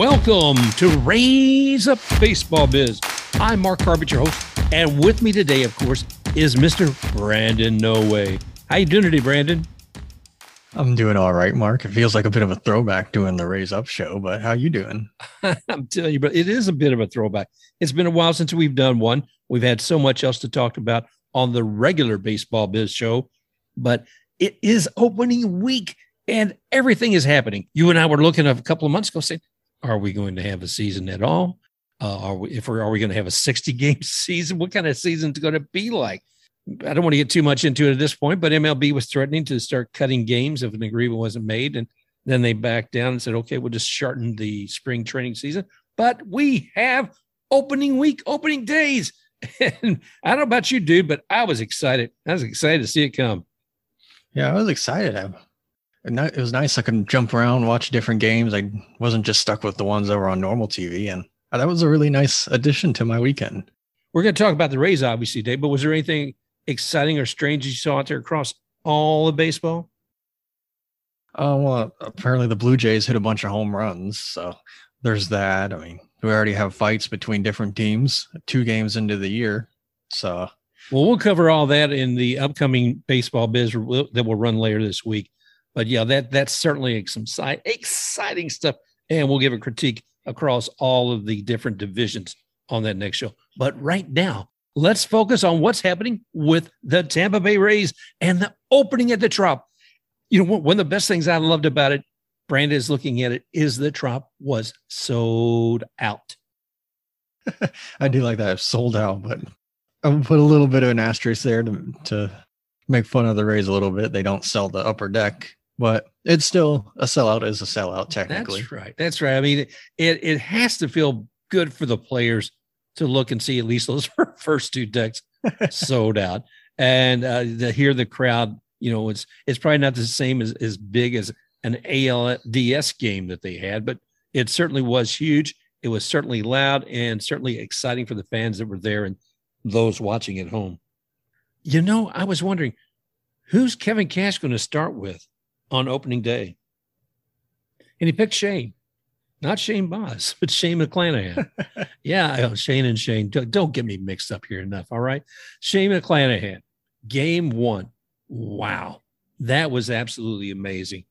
Welcome to Rays Up Baseball Biz. I'm Mark Carbett, your host, and with me today, of course, is Mr. Brandon No Way. How you doing today, Brandon? I'm doing all right, Mark. It feels like a bit of a throwback doing the Rays Up show, but how you doing? I'm telling you, but it is a bit of a throwback. It's been a while since we've done one. We've had so much else to talk about on the regular Baseball Biz show, but it is opening week and everything is happening. You and I were looking a couple of months ago saying, are we going to have a season at all? Uh, are we, if we're, are we going to have a 60 game season? What kind of season is going to be like? I don't want to get too much into it at this point, but MLB was threatening to start cutting games if an agreement wasn't made. And then they backed down and said, okay, we'll just shorten the spring training season. But we have opening week, opening days. And I don't know about you, dude, but I was excited. I was excited to see it come. Yeah, I was excited. I, it was nice. I could jump around, watch different games. I wasn't just stuck with the ones that were on normal TV. And uh, that was a really nice addition to my weekend. We're going to talk about the Rays, obviously, Dave, but was there anything exciting or strange you saw out there across all of baseball? Oh, well, apparently the Blue Jays hit a bunch of home runs. So there's that. I mean, we already have fights between different teams two games into the year. So, well, we'll cover all that in the upcoming baseball biz that will run later this week. But yeah, that that's certainly some exciting stuff, and we'll give a critique across all of the different divisions on that next show. But right now, let's focus on what's happening with the Tampa Bay Rays and the opening at the Trop. You know, one of the best things I loved about it, Brandon is looking at it, is the Trop was sold out. I do like that sold out, but I'll put a little bit of an asterisk there to, to make fun of the Rays a little bit. They don't sell the upper deck, but it's still a sellout is a sellout technically. That's right. That's right. I mean, it it has to feel good for the players to look and see at least those first two decks sold out, and uh, to hear the crowd. You know, it's it's probably not the same as as big as an ALDS game that they had, but it certainly was huge. It was certainly loud and certainly exciting for the fans that were there and those watching at home. You know, I was wondering who's Kevin Cash going to start with on opening day? And he picked Shane not Shane Baz, but Shane McClanahan. yeah, Shane and Shane. Don't get me mixed up here enough. All right. Shane McClanahan, game one. Wow. That was absolutely amazing.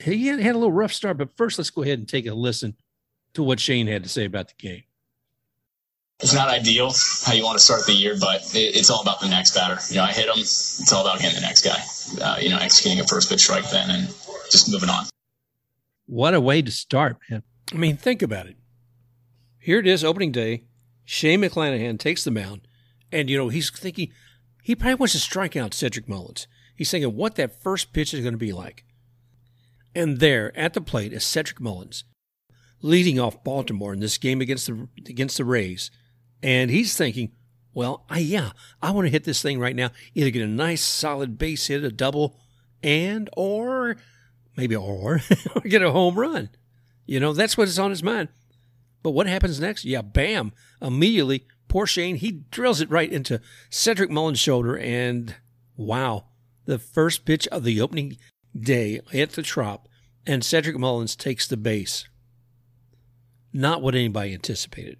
He had, had a little rough start, but first let's go ahead and take a listen to what Shane had to say about the game. It's not ideal how you want to start the year, but it's all about the next batter. You know, I hit him. It's all about getting the next guy. Uh, you know, executing a first pitch strike then and just moving on. What a way to start, man. I mean, think about it. Here it is, opening day. Shane McClanahan takes the mound, and you know he's thinking he probably wants to strike out Cedric Mullins. He's thinking what that first pitch is going to be like. And there at the plate is Cedric Mullins, leading off Baltimore in this game against the against the Rays, and he's thinking, well, I, yeah, I want to hit this thing right now. Either get a nice solid base hit, a double, and or maybe or get a home run. You know, that's what's on his mind. But what happens next? Yeah, bam. Immediately, poor Shane, he drills it right into Cedric Mullins' shoulder. And wow, the first pitch of the opening day at the Trop, and Cedric Mullins takes the base. Not what anybody anticipated.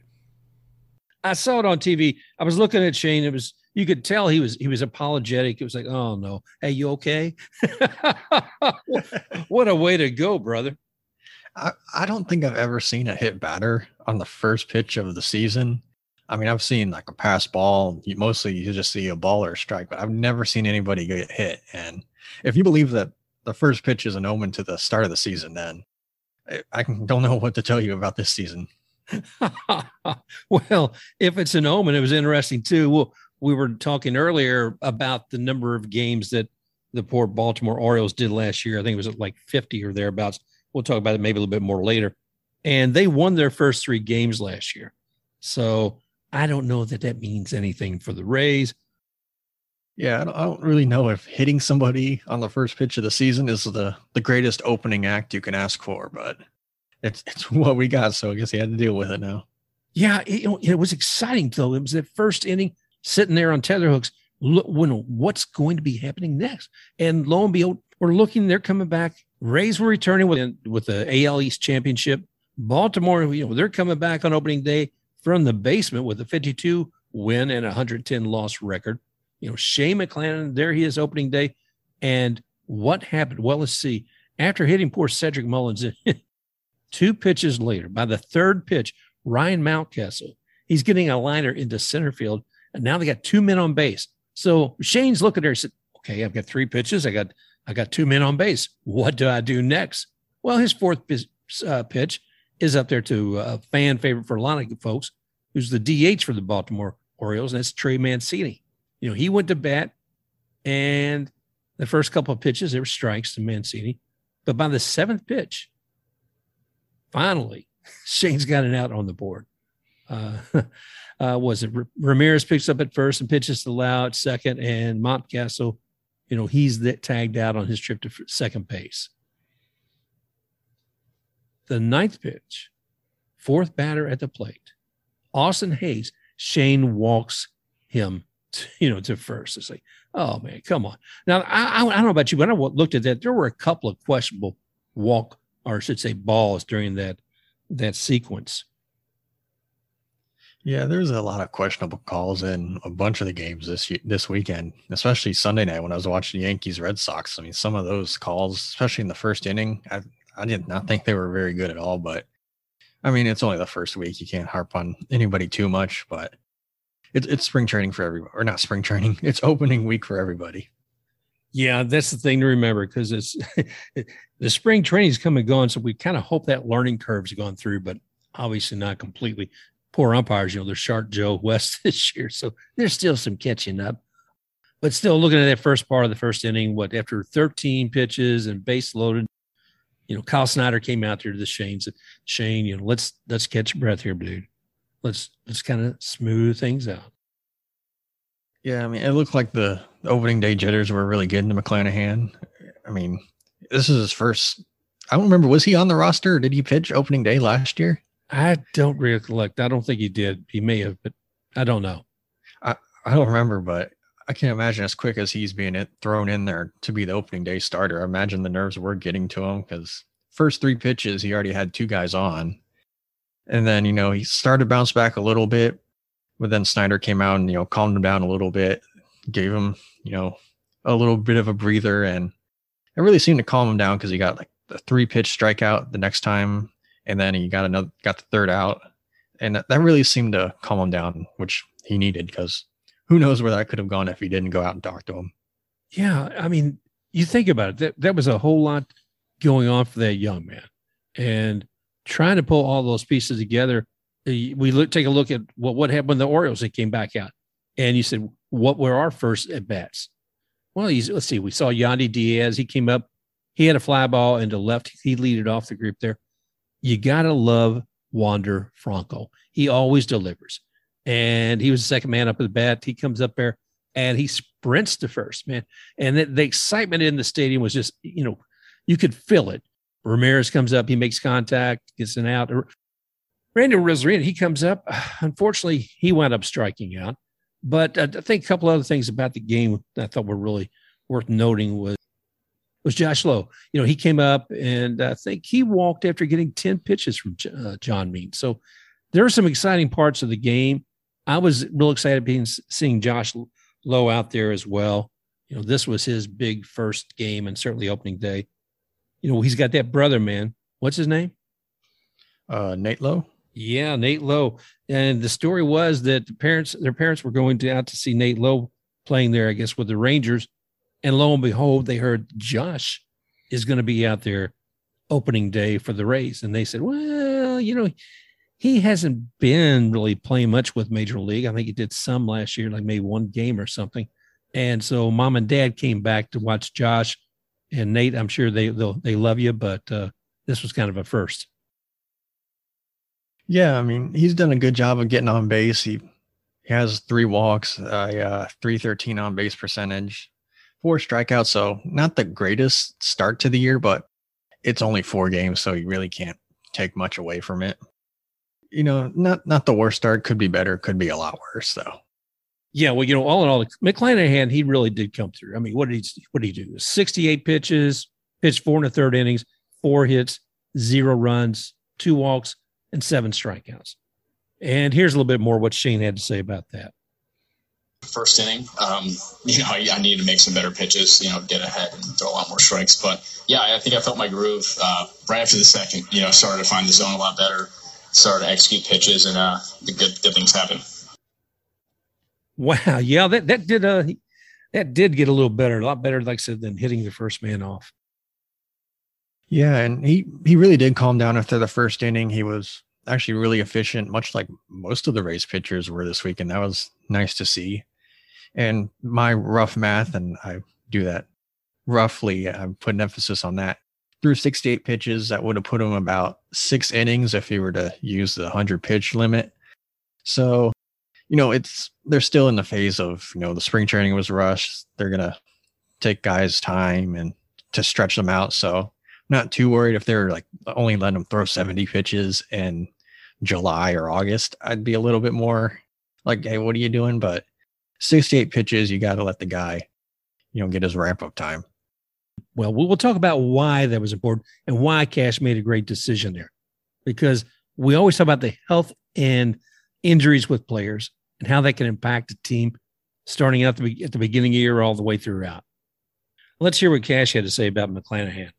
I saw it on TV. I was looking at Shane. It was you could tell he was he was apologetic. It was like, oh no, hey, you okay? what a way to go, brother. I, I don't think I've ever seen a hit batter on the first pitch of the season. I mean, I've seen like a pass ball. You, mostly, you just see a ball or a strike, but I've never seen anybody get hit. And if you believe that the first pitch is an omen to the start of the season, then I, I don't know what to tell you about this season. well, if it's an omen, it was interesting too. Well, we were talking earlier about the number of games that the poor Baltimore Orioles did last year. I think it was like 50 or thereabouts. We'll talk about it maybe a little bit more later. And they won their first three games last year. So I don't know that that means anything for the Rays. Yeah, I don't, I don't, really know if hitting somebody on the first pitch of the season is the the greatest opening act you can ask for, but it's it's what we got. So I guess he had to deal with it now. Yeah, it, it was exciting though. It was that first inning, sitting there on tether hooks. Look, when what's going to be happening next? And lo and behold, we're looking. They're coming back Rays were returning with with the AL East championship Baltimore, you know, they're coming back on opening day from the basement with a 52 win and 110 loss record. You know, Shane McClanahan, there he is opening day. And what happened? Well, let's see. After hitting poor Cedric Mullins two pitches later, by the third pitch, Ryan Mountcastle, he's getting a liner into center field. And now they got two men on base. So Shane's looking there and said, Okay, I've got three pitches. I got I got two men on base. What do I do next? Well, his fourth uh, pitch is up there to a fan favorite for a lot of folks, who's the DH for the Baltimore Orioles, and that's Trey Mancini. You know, he went to bat, and the first couple of pitches, there were strikes to Mancini. But by the seventh pitch, finally, Shane's got it out on the board. Uh, uh, was it Ramirez picks up at first and pitches to at second, and Mountcastle, you know, he's that tagged out on his trip to second base. The ninth pitch, fourth batter at the plate, Austin Hays. Shane walks him, to, you know, to first. It's like, Oh man, come on. Now I, I, I don't know about you, but I looked at that. There were a couple of questionable walk, or I should say, balls during that that sequence. Yeah, there's a lot of questionable calls in a bunch of the games this this weekend, especially Sunday night when I was watching the Yankees Red Sox. I mean, some of those calls, especially in the first inning, I I did not think they were very good at all. But I mean, it's only the first week; you can't harp on anybody too much. But it's it's spring training for everybody, or not spring training. It's opening week for everybody. Yeah, that's the thing to remember because it's the spring training's come and gone, so we kind of hope that learning curve's gone through, but obviously not completely. Poor umpires, you know, they're Shark Joe West this year, so there's still some catching up. But still, looking at that first part of the first inning, what after 13 pitches and base loaded, you know, Kyle Snyder came out there to the Shane said, Shane, you know, let's let's catch breath here, dude let's let's kind of smooth things out. Yeah, I mean, it looked like the opening day jitters were really getting to McClanahan. I mean, this is his first. I don't remember. Was he on the roster? did he pitch opening day last year? I don't recollect. I don't think he did. He may have, but I don't know. I, I don't remember, but I can't imagine as quick as he's being thrown in there to be the opening day starter. I imagine the nerves were getting to him because first three pitches he already had two guys on, and then, you know, he started to bounce back a little bit, but then Snyder came out and, you know, calmed him down a little bit, gave him, you know, a little bit of a breather. And it really seemed to calm him down because he got like the three pitch strikeout the next time. And then he got another, got the third out. And that, that really seemed to calm him down, which he needed because who knows where that could have gone if he didn't go out and talk to him. Yeah. I mean, you think about it, that, that was a whole lot going on for that young man. And trying to pull all those pieces together. Uh, we look, take a look at what, what happened when the Orioles that came back out. And you said, what were our first at bats? Well, let's see, we saw Yandy Diaz. He came up, he had a fly ball into left. He leaded off the group there. You got to love Wander Franco. He always delivers. And he was the second man up at the bat. He comes up there and he sprints to first, man. And the, the excitement in the stadium was just, you know, you could feel it. Ramirez comes up, he makes contact, gets an out. Randy Arozarena, he comes up. Unfortunately, he wound up striking out. But I think a couple other things about the game I thought were really worth noting was was Josh Lowe. You know, he came up and I think he walked after getting 10 pitches from uh, John Means. So there are some exciting parts of the game. I was real excited being seeing Josh Lowe out there as well. You know, this was his big first game and certainly opening day you know, he's got that brother, man. What's his name? Uh, Nate Lowe. Yeah, Nate Lowe. And the story was that the parents, their parents were going to, out to see Nate Lowe playing there, I guess, with the Rangers. And lo and behold, they heard Josh is going to be out there opening day for the Rays. And they said, well, you know, he hasn't been really playing much with Major League. I think he did some last year, like maybe one game or something. And so mom and dad came back to watch Josh and Nate, I'm sure they they love you, but uh, this was kind of a first. Yeah, I mean, he's done a good job of getting on base. He, he has three walks, uh, uh, 313 on base percentage, four strikeouts. So not the greatest start to the year, but it's only four games, so you really can't take much away from it. You know, not not the worst start. Could be better. Could be a lot worse though. Yeah, well, you know, all in all, McClanahan, he really did come through. I mean, what did he what did he do? 68 pitches, pitched four and a third innings, four hits, zero runs, two walks, and seven strikeouts. And here's a little bit more what Shane had to say about that. First inning, um, you know, I, I needed to make some better pitches, you know, get ahead and throw a lot more strikes. But yeah, I think I felt my groove uh, right after the second. You know, started to find the zone a lot better, started to execute pitches, and uh, the good good things happened. Wow, yeah, that that did uh that did get a little better, a lot better, like I said, than hitting the first man off. Yeah, and he he really did calm down after the first inning. He was actually really efficient, much like most of the Rays pitchers were this week, and that was nice to see. And my rough math, and I do that roughly, I'm putting emphasis on that. Through 68 pitches, that would have put him about six innings if he were to use the 100 pitch limit. So, you know, it's they're still in the phase of, you know, the spring training was rushed. They're going to take guys time and to stretch them out. So, not too worried if they're like only letting them throw 70 pitches in July or August. I'd be a little bit more like, hey, what are you doing? But 68 pitches, you got to let the guy, you know, get his ramp up time. Well, we'll talk about why that was important and why Cash made a great decision there. Because we always talk about the health and injuries with players and how that can impact a team starting out the, at the beginning of the year all the way throughout. Let's hear what Cash had to say about McClanahan.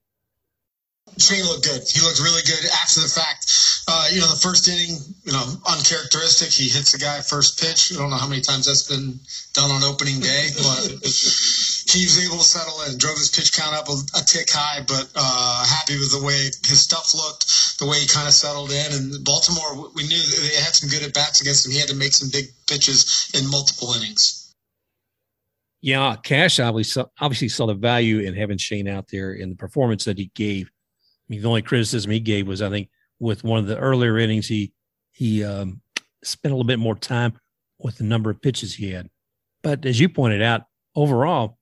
Shane looked good. He looked really good after the fact. Uh, you know, the first inning, you know, uncharacteristic. He hits the guy first pitch. I don't know how many times that's been done on opening day, but he was able to settle in, drove his pitch count up a, a tick high, but uh, happy with the way his stuff looked, the way he kind of settled in. And Baltimore, we knew they had some good at bats against him. He had to make some big pitches in multiple innings. Yeah, Cash obviously saw, obviously saw the value in having Shane out there in the performance that he gave. Mean, the only criticism he gave was, I think, with one of the earlier innings, he he um, spent a little bit more time with the number of pitches he had. But as you pointed out, overall,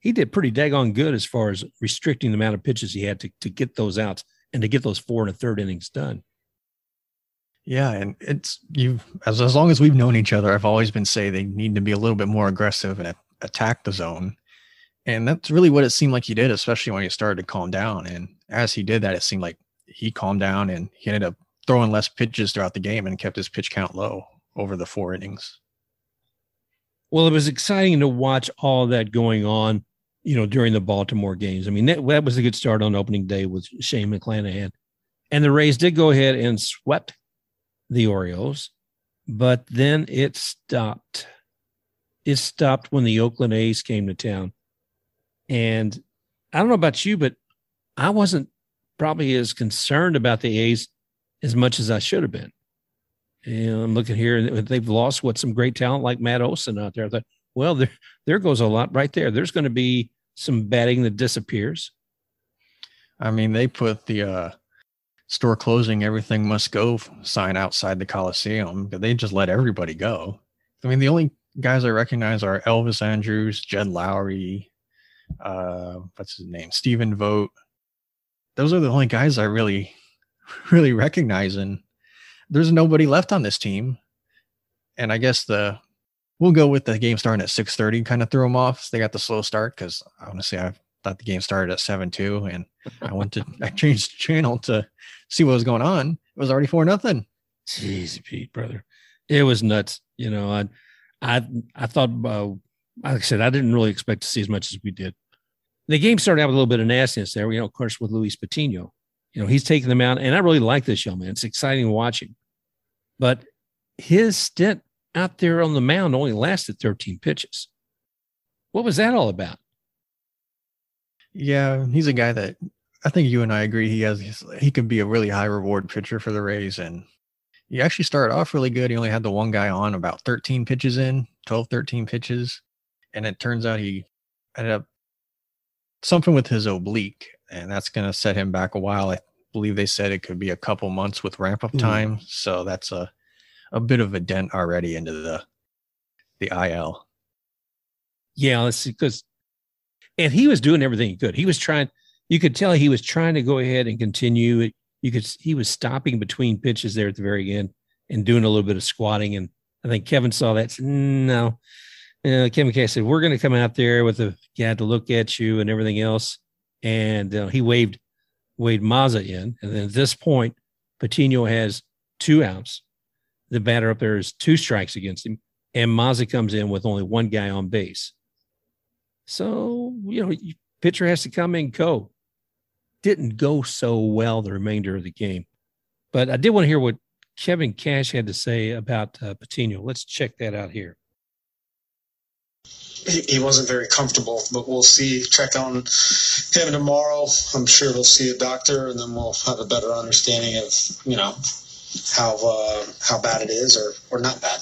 he did pretty daggone good as far as restricting the amount of pitches he had to to get those outs and to get those four and a third innings done. Yeah, and it's you as as long as we've known each other, I've always been saying they need to be a little bit more aggressive and attack the zone. And that's really what it seemed like he did, especially when he started to calm down. And as he did that, it seemed like he calmed down and he ended up throwing less pitches throughout the game and kept his pitch count low over the four innings. Well, it was exciting to watch all that going on, you know, during the Baltimore games. I mean, that, that was a good start on opening day with Shane McClanahan. And the Rays did go ahead and swept the Orioles, but then it stopped. It stopped when the Oakland A's came to town. And I don't know about you, but I wasn't probably as concerned about the A's as much as I should have been. And I'm looking here, and they've lost what some great talent like Matt Olson out there. I thought, well, there, there goes a lot right there. There's going to be some batting that disappears. I mean, they put the uh, store closing, everything must go sign outside the Coliseum. They just let everybody go. I mean, the only guys I recognize are Elvis Andrus, Jed Lowrie, uh, what's his name, Stephen Vogt. Those are the only guys I really, really recognize. And there's nobody left on this team. And I guess the we'll go with the game starting at 6:30. Kind of threw them off. So they got the slow start because honestly, I thought the game started at seven two, and I went to I changed the channel to see what was going on. It was already four nothing. Jeez, Pete, brother, it was nuts. You know, I I I thought, uh, like I said, I didn't really expect to see as much as we did. The game started out with a little bit of nastiness there. You know, of course, with Luis Patino. You know, he's taking them out, and I really like this young man. It's exciting watching. But his stint out there on the mound only lasted 13 pitches. What was that all about? Yeah, he's a guy that I think you and I agree he has he could be a really high reward pitcher for the Rays and he actually started off really good. He only had the one guy on about 13 pitches in, 12 13 pitches and it turns out he ended up something with his oblique and that's going to set him back a while. I believe they said it could be a couple months with ramp up time, mm. so that's a a bit of a dent already into the the IL. Yeah, let's see because and he was doing everything he could. He was trying. You could tell he was trying to go ahead and continue. You could. He was stopping between pitches there at the very end and doing a little bit of squatting. And I think Kevin saw that. Said, no, uh, Kevin Cash said, "We're going to come out there with a guy to look at you and everything else." And uh, he waved waved Mazza in. And then at this point, Patino has two outs. The batter up there is two strikes against him, and Mazza comes in with only one guy on base. So, you know, pitcher has to come in go. Didn't go so well the remainder of the game. But I did want to hear what Kevin Cash had to say about uh, Patino. Let's check that out here. He, he wasn't very comfortable, but we'll see. Check on him tomorrow. I'm sure we'll see a doctor, and then we'll have a better understanding of you know how uh, how bad it is or or not bad.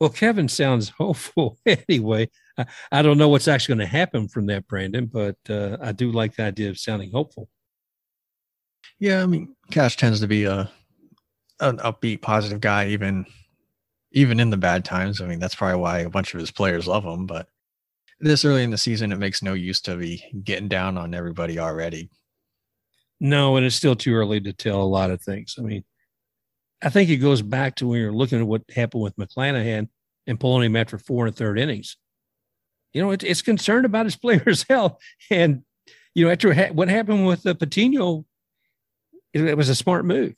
Well, Kevin sounds hopeful anyway. I, I don't know what's actually going to happen from that, Brandon, but uh, I do like the idea of sounding hopeful. Yeah, I mean, Cash tends to be a an upbeat, positive guy, even even in the bad times. I mean, that's probably why a bunch of his players love him. But this early in the season, it makes no use to be getting down on everybody already. No, and it's still too early to tell a lot of things. I mean, I think it goes back to when you're looking at what happened with McClanahan and pulling him after four and third innings. You know, it, it's concerned about his players' health. And, you know, after ha- what happened with uh, Patino, it, it was a smart move.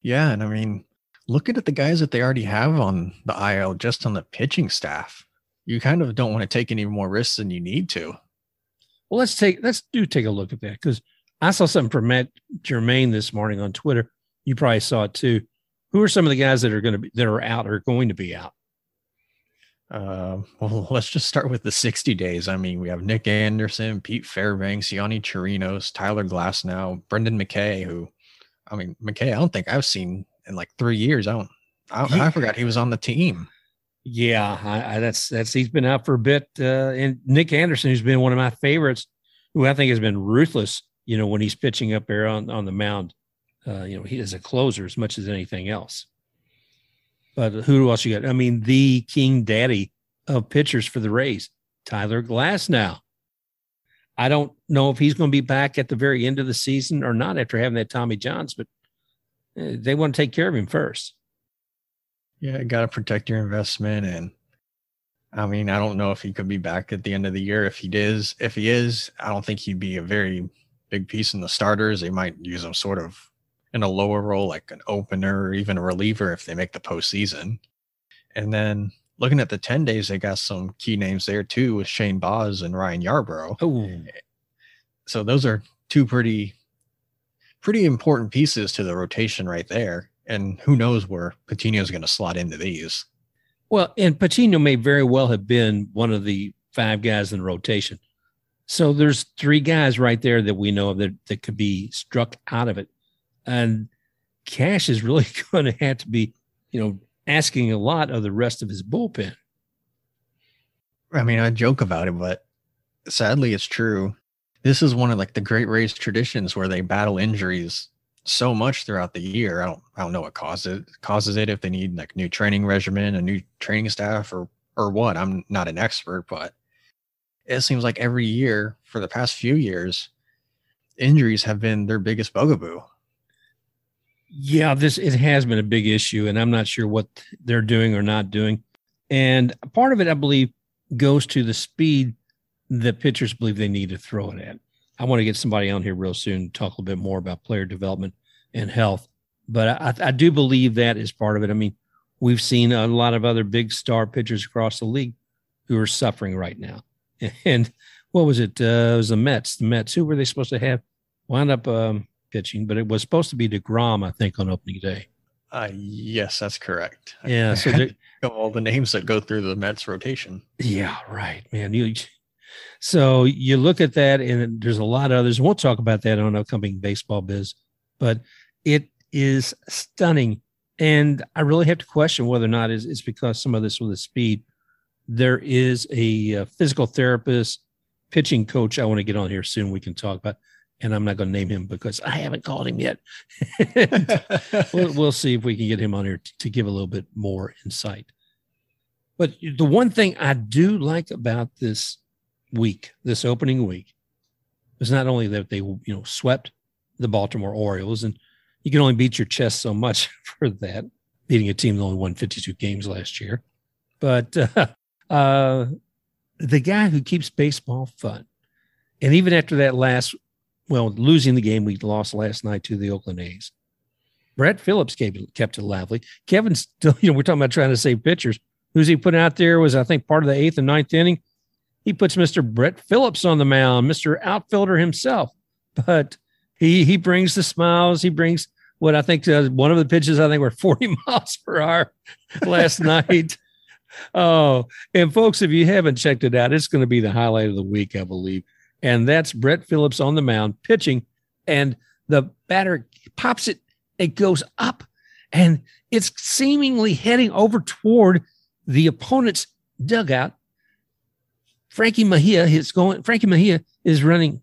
Yeah. And I mean, looking at the guys that they already have on the IL, just on the pitching staff, you kind of don't want to take any more risks than you need to. Well, let's take let's do take a look at that because I saw something from Matt Germain this morning on Twitter. You probably saw it too. Who are some of the guys that are going to be that are out or going to be out? Uh, well, let's just start with the 60 days. I mean, we have Nick Anderson, Pete Fairbanks, Yonny Chirinos, Tyler Glasnow, Brendan McKay, who, I mean, McKay, I don't think I've seen in like three years. I don't, I, yeah. I forgot he was on the team. Yeah, I, I, that's that's he's been out for a bit. Uh, and Nick Anderson, who's been one of my favorites, who I think has been ruthless. You know, when he's pitching up there on on the mound, uh, you know, he is a closer as much as anything else. But who else you got? I mean, the king daddy of pitchers for the Rays, Tyler Glasnow, I don't know if he's going to be back at the very end of the season or not after having that Tommy Johns, but Eh, they want to take care of him first. Yeah, got to protect your investment. And I mean, I don't know if he could be back at the end of the year. If he is, if he is, I don't think he'd be a very big piece in the starters. They might use him sort of in a lower role, like an opener or even a reliever if they make the postseason. And then looking at the 10 days, they got some key names there too with Shane Baz and Ryan Yarbrough. Oh. So those are two pretty pretty important pieces to the rotation right there and who knows where Patino is going to slot into these. Well, and Patino may very well have been one of the five guys in the rotation. So there's three guys right there that we know of that, that could be struck out of it. And Cash is really going to have to be, you know, asking a lot of the rest of his bullpen. I mean, I joke about it, but sadly it's true. This is one of like the great Rays traditions where they battle injuries so much throughout the year. I don't I don't know what causes causes it if they need like new training regimen, a new training staff or or what. I'm not an expert, but it seems like every year for the past few years, injuries have been their biggest bugaboo. Yeah, this it has been a big issue, and I'm not sure what they're doing or not doing. And part of it, I believe, goes to the speed that pitchers believe they need to throw it at. I want to get somebody on here real soon talk a little bit more about player development and health. But I, I do believe that is part of it. I mean, we've seen a lot of other big star pitchers across the league who are suffering right now. And what was it? Uh, it was the Mets. The Mets. Who were they supposed to have? Wound up um, pitching, but it was supposed to be Degrom, I think, on opening day. Uh, yes, that's correct. Yeah. So all the names that go through the Mets rotation. Yeah, right, man. You so you look at that, and there's a lot of others. We'll talk about that on upcoming baseball biz, but it is stunning. And I really have to question whether or not it's, because some of this with the speed. There is a, a, physical therapist, pitching coach. I want to get on here soon. We can talk about, and I'm not going to name him because I haven't called him yet. we'll, we'll, see if we can get him on here to, to give a little bit more insight. But the one thing I do like about this week, this opening week, was not only that they you know swept the Baltimore Orioles, and you can only beat your chest so much for that, beating a team that only won 52 games last year, but uh, uh, the guy who keeps baseball fun, and even after that last well, losing the game we lost last night to the Oakland A's. Brett Phillips kept, kept it lively. Kevin still, you know, we're talking about trying to save pitchers. Who's he putting out there was, I think, part of the eighth and ninth inning. He puts Mr. Brett Phillips on the mound, Mr. Outfielder himself. But he he brings the smiles. He brings what I think uh, one of the pitches I think were 40 miles per hour last night. Oh, and folks, if you haven't checked it out, it's going to be the highlight of the week, I believe. And that's Brett Phillips on the mound pitching, and the batter pops it. It goes up, and it's seemingly heading over toward the opponent's dugout. Frankie Mejia is going. Frankie Mejia is running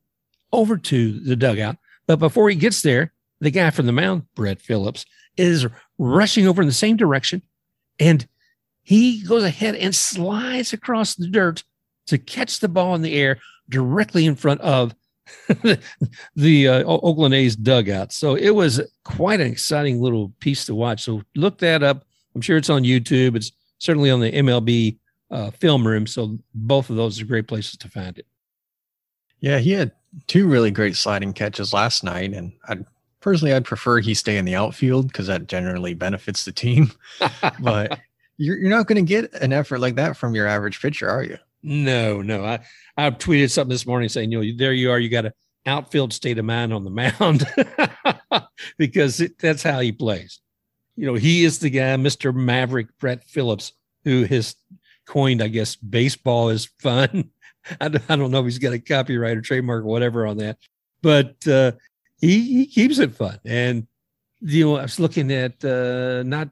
over to the dugout, but before he gets there, the guy from the mound, Brett Phillips, is rushing over in the same direction, and he goes ahead and slides across the dirt to catch the ball in the air directly in front of the uh, Oakland A's dugout. So it was quite an exciting little piece to watch. So look that up. I'm sure it's on YouTube. It's certainly on the MLB uh, film room. So both of those are great places to find it. Yeah, he had two really great sliding catches last night, and I'd personally I'd prefer he stay in the outfield because that generally benefits the team. but you're you're not going to get an effort like that from your average pitcher, are you? No, no. I I tweeted something this morning saying, you know, there you are. You got an outfield state of mind on the mound because it, that's how he plays. You know, he is the guy, Mr. Maverick Brett Phillips, who has coined, I guess, baseball is fun. I don't, know if he's got a copyright or trademark or whatever on that, but uh, he, he keeps it fun. And, you know, I was looking at uh, not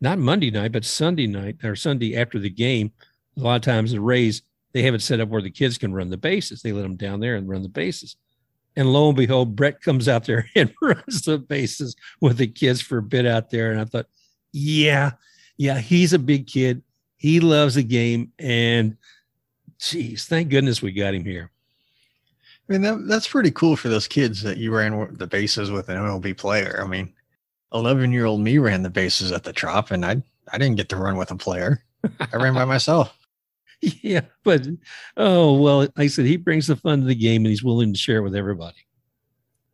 not Monday night, but Sunday night or Sunday after the game. A lot of times the Rays they have it set up where the kids can run the bases. They let them down there and run the bases. And lo and behold, Brett comes out there and runs the bases with the kids for a bit out there. And I thought, yeah, yeah, he's a big kid. He loves the game. And geez, thank goodness we got him here. I mean, that, that's pretty cool for those kids that you ran the bases with an MLB player. I mean, 11 year old me ran the bases at the Trop, and I, I didn't get to run with a player. I ran by myself. yeah, but oh well, like I said, he brings the fun to the game and he's willing to share it with everybody.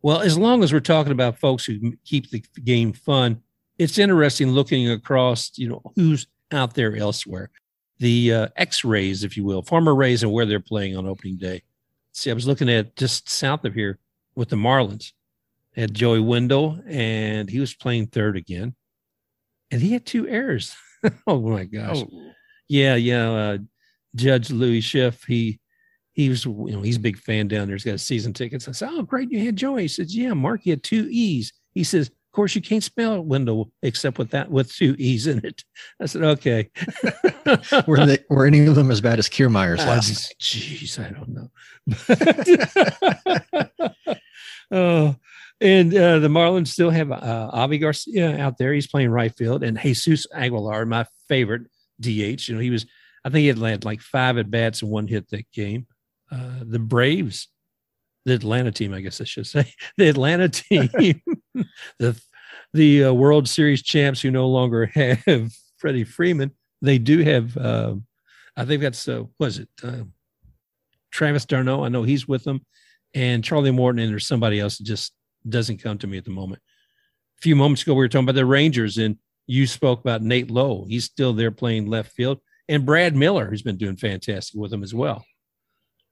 Well, as long as we're talking about folks who keep the game fun, it's interesting looking across, you know, who's out there elsewhere. The uh, X Rays, if you will, Farmer Rays, and where they're playing on opening day. See, I was looking at just south of here with the Marlins. Had Joey Wendle, and he was playing third again, and he had two errors. oh my gosh! Oh. Yeah, yeah. Uh, Judge Louis Schiff, he he was, you know, he's a big fan down there. He's got season tickets. I said, Oh, great, you had Joey. He says, Yeah, Mark, you had two E's. He says, course, you can't spell window except with that with two E's in it. I said, Okay. were they were any of them as bad as Kiermaier's last? Jeez, I don't know. oh, and uh, the Marlins still have uh, Avi Garcia out there. He's playing right field, and Jesus Aguilar, my favorite DH. You know, he was I think he had had like five at bats and one hit that game. Uh, the Braves, the Atlanta team, I guess I should say, the Atlanta team, the the uh, World Series champs who no longer have Freddie Freeman, they do have. Uh, I think that's uh, was it uh, Travis d'Arnaud? I know he's with them, and Charlie Morton, and there's somebody else that just doesn't come to me at the moment. A few moments ago, we were talking about the Rangers, and you spoke about Nate Lowe. He's still there playing left field and Brad Miller, who's been doing fantastic with them as well.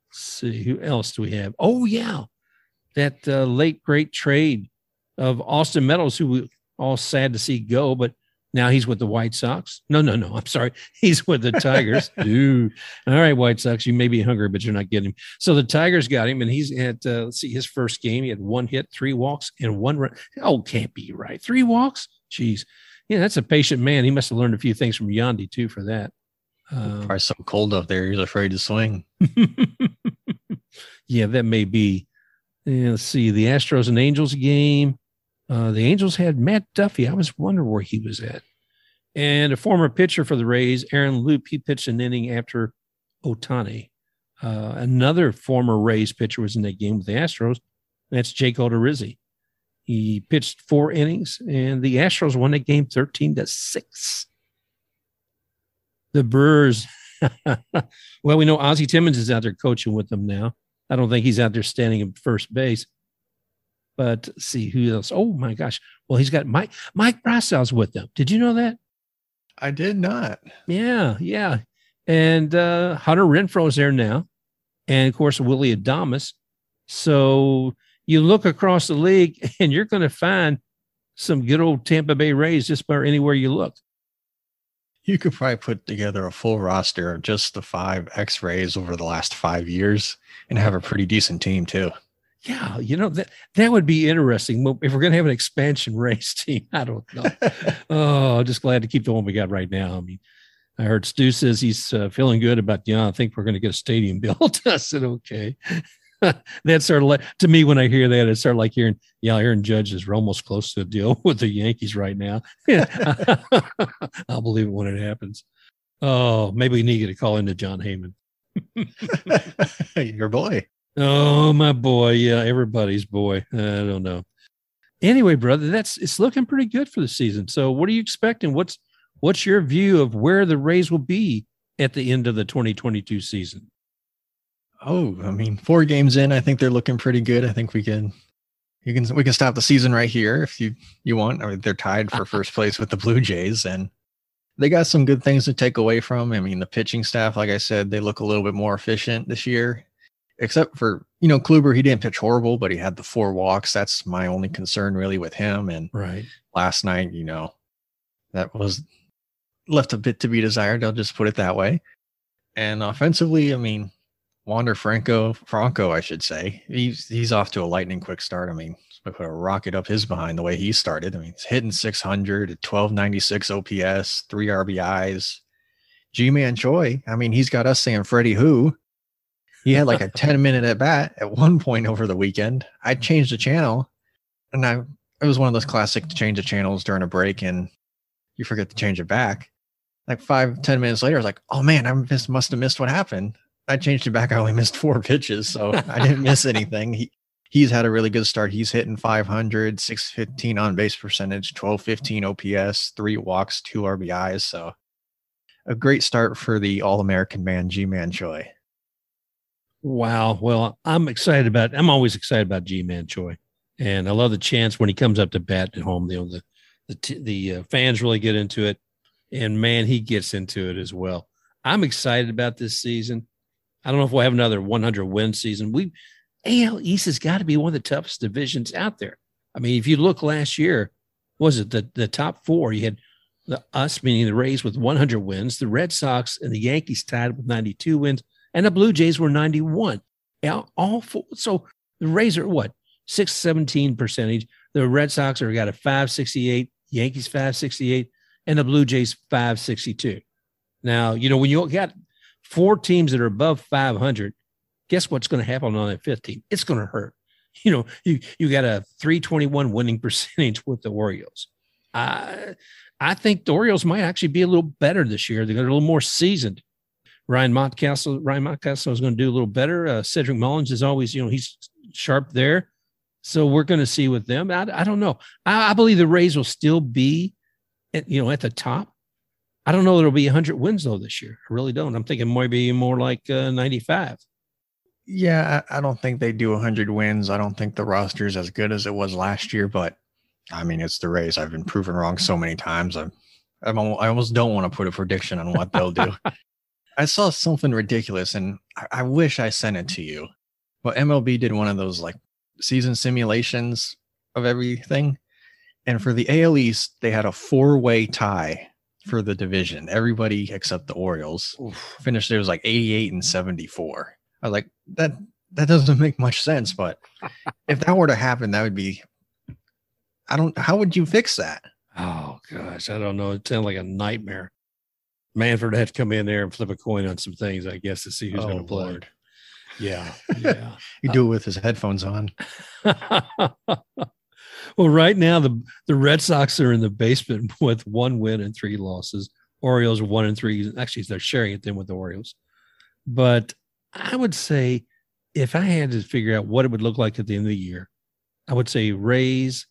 Let's see who else do we have? Oh yeah, that uh, late great trade of Austin Meadows, who we all sad to see go, but now he's with the White Sox. No, no, no. I'm sorry. He's with the Tigers. Dude. All right, White Sox. You may be hungry, but you're not getting him. So the Tigers got him, and he's at, uh, let's see, his first game. He had one hit, three walks, and one run. Oh, can't be right. Three walks? Jeez. Yeah, that's a patient man. He must have learned a few things from Yandy, too, for that. Um, Probably so cold up there, he's afraid to swing. yeah, that may be. Yeah, let's see the Astros and Angels game. Uh, the Angels had Matt Duffy. I was wondering where he was at. And a former pitcher for the Rays, Aaron Loup, he pitched an inning after Ohtani. Uh, another former Rays pitcher was in that game with the Astros. That's Jake Odorizzi. He pitched four innings, and the Astros won that game 13 to 6 the Brewers. well, we know Ozzie Timmons is out there coaching with them now. I don't think he's out there standing at first base. But see who else. Oh my gosh. Well, he's got Mike Mike Brosseau's with them. Did you know that? I did not. Yeah, yeah. And uh Hunter Renfroe's there now. And of course, Willie Adames. So you look across the league and you're going to find some good old Tampa Bay Rays just about anywhere you look. You could probably put together a full roster of just the five X Rays over the last five years and have a pretty decent team too. Yeah, you know that that would be interesting if we're going to have an expansion Rays team. I don't know. oh, just glad to keep the one we got right now. I mean, I heard Stu says he's uh, feeling good about. Yeah, you know, I think we're going to get a stadium built. I said okay. that's sort of like to me when I hear that, it's sort of like hearing, yeah, Aaron Judge is almost close to a deal with the Yankees right now. I'll believe it when it happens. Oh, maybe we need to call into Jon Heyman. Your boy. Oh, my boy. Yeah, everybody's boy. I don't know. Anyway, brother, that's it's looking pretty good for the season. So, what are you expecting? What's what's your view of where the Rays will be at the end of the 2022 season? Oh, I mean, four games in, I think they're looking pretty good. I think we can, you can, we can stop the season right here if you you want. I mean, they're tied for first place with the Blue Jays, and they got some good things to take away from. I mean, the pitching staff, like I said, they look a little bit more efficient this year, except for you know Kluber. He didn't pitch horrible, but he had the four walks. That's my only concern really with him. And right last night, you know, that was left a bit to be desired. I'll just put it that way. And offensively, I mean, Wander Franco, Franco, I should say. He's he's off to a lightning quick start. I mean, put a rocket up his behind the way he started. I mean, he's hitting 600 at 1296 OPS, three RBIs. Ji-Man Choi, I mean, he's got us saying Freddie who. He had like a 10 minute at bat at one point over the weekend. I changed the channel and I it was one of those classic change of channels during a break and you forget to change it back. Like five, ten minutes later, I was like, oh man, I must, must have missed what happened. I changed it back. I only missed four pitches, so I didn't miss anything. He he's had a really good start. He's hitting 500, 615 on base percentage, 1215 OPS, three walks, two RBIs. So a great start for the All American man, Ji-Man Choi. Wow. Well, I'm excited about. I'm always excited about Ji-Man Choi, and I love the chance when he comes up to bat at home. You know, the the the uh, fans really get into it, and man, he gets into it as well. I'm excited about this season. I don't know if we'll have another 100 win season. We AL East has got to be one of the toughest divisions out there. I mean, if you look last year, was it the the top four? You had the us, meaning the Rays, with 100 wins, the Red Sox and the Yankees tied with 92 wins, and the Blue Jays were 91. All, four. So the Rays are what 617 percentage. The Red Sox are got a 568, Yankees 568, and the Blue Jays 562. Now, you know, when you got four teams that are above 500, guess what's going to happen on that fifth team? It's going to hurt. You know, you you got a 321 winning percentage with the Orioles. I I think the Orioles might actually be a little better this year. They're a little more seasoned. Ryan Mountcastle, Ryan Mountcastle is going to do a little better. Uh, Cedric Mullins is always, you know, he's sharp there. So we're going to see with them. I, I don't know. I, I, believe the Rays will still be, at, you know, at the top. I don't know. There'll be 100 wins though this year. I really don't. I'm thinking maybe more like uh, 95. Yeah, I, I don't think they do 100 wins. I don't think the roster is as good as it was last year, but I mean, it's the Rays. I've been proven wrong so many times. I'm, I'm I almost don't want to put a prediction on what they'll do. I saw something ridiculous, and I, I wish I sent it to you. But MLB did one of those like season simulations of everything, and for the AL East, they had a four-way tie for the division. Everybody except the Orioles Oof. finished. It was like 88 and 74. I was like, that that doesn't make much sense. But if that were to happen, that would be. I don't. How would you fix that? Oh gosh, I don't know. It sounds like a nightmare. Manfred had to come in there and flip a coin on some things, I guess, to see who's oh, going to play. Lord. Yeah, yeah. you do it with his headphones on. well, right now the the Red Sox are in the basement with one win and three losses. Orioles are one and three. Actually, they're sharing it then with the Orioles. But I would say if I had to figure out what it would look like at the end of the year, I would say Rays,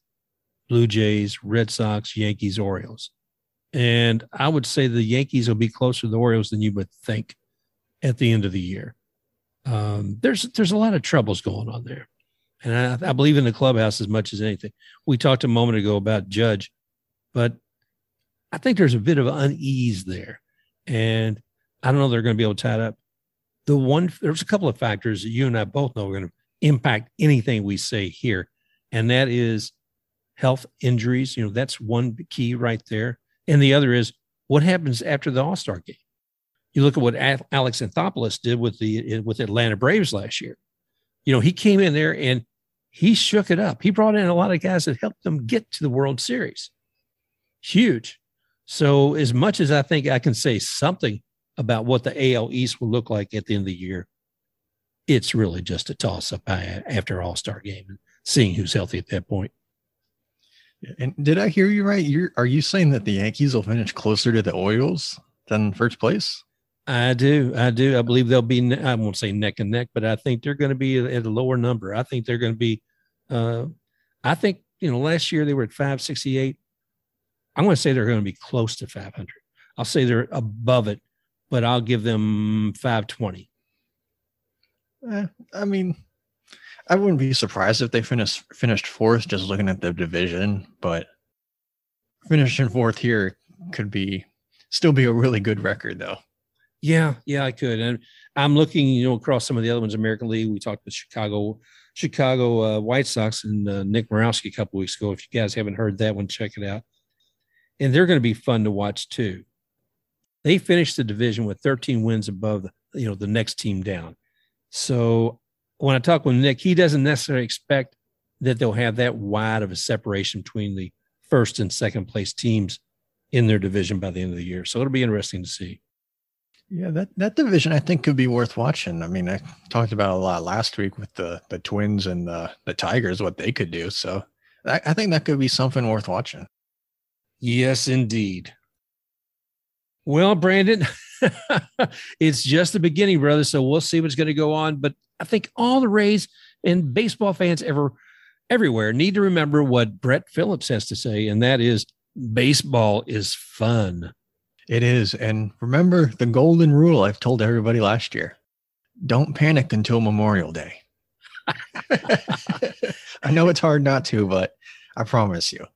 Blue Jays, Red Sox, Yankees, Orioles. And I would say the Yankees will be closer to the Orioles than you would think at the end of the year. Um, there's there's a lot of troubles going on there And I, I believe in the clubhouse as much as anything. We talked a moment ago about Judge, but I think there's a bit of unease there. And I don't know they're going to be able to tie it up. The one, there's a couple of factors that you and I both know are going to impact anything we say here. And that is health injuries. You know, that's one key right there. And the other is what happens after the All Star game. You look at what Alex Anthopoulos did with the uh, with Atlanta Braves last year. You know, he came in there and he shook it up. He brought in a lot of guys that helped them get to the World Series. Huge. So, as much as I think I can say something about what the AL East will look like at the end of the year, it's really just a toss up uh, after All Star game and seeing who's healthy at that point. And did I hear you right? You're are you saying that the Yankees will finish closer to the Orioles than first place? I do. I do. I believe they'll be, I won't say neck and neck, but I think they're going to be at a lower number. I think they're going to be, uh, I think, you know, last year they were at 568. I'm going to say they're going to be close to 500. I'll say they're above it, but I'll give them 520. Eh, I mean, I wouldn't be surprised if they finished finished fourth, just looking at the division. But finishing fourth here could be still be a really good record, though. Yeah, yeah, I could. And I'm looking, you know, across some of the other ones, American League. We talked with Chicago, Chicago uh, White Sox and uh, Nick Morawski a couple weeks ago. If you guys haven't heard that one, check it out. And they're going to be fun to watch too. They finished the division with 13 wins above, the, you know, the next team down. So when I talk with Nick, he doesn't necessarily expect that they'll have that wide of a separation between the first and second place teams in their division by the end of the year. So it'll be interesting to see. Yeah, that, that division I think could be worth watching. I mean, I talked about a lot last week with the the Twins and the the Tigers, what they could do. So I, I think that could be something worth watching. Yes, indeed. Well, Brandon, it's just the beginning, brother. So we'll see what's going to go on. But I think all the Rays and baseball fans ever everywhere need to remember what Brett Phillips has to say, and that is baseball is fun. It is. And remember the golden rule I've told everybody last year don't panic until Memorial Day. I know it's hard not to, but I promise you.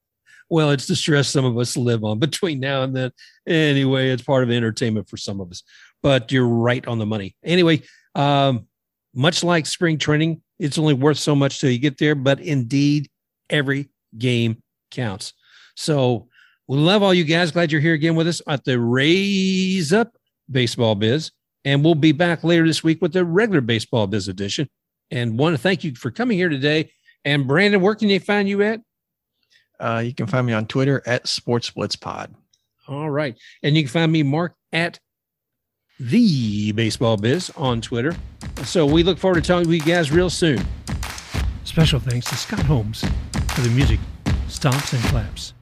Well, it's the stress some of us live on between now and then. Anyway, it's part of entertainment for some of us, but you're right on the money. Anyway, um, much like spring training, it's only worth so much till you get there, but indeed, every game counts. So we love all you guys. Glad you're here again with us at the Rays Up Baseball Biz. And we'll be back later this week with the regular Baseball Biz edition. And want to thank you for coming here today. And Brandon, where can they find you at? Uh, you can find me on Twitter at Sports Blitz Pod. All right. And you can find me, Mark, at the Baseball Biz on Twitter. So we look forward to talking to you guys real soon. Special thanks to Scott Holmes for the music, Stomps and Claps.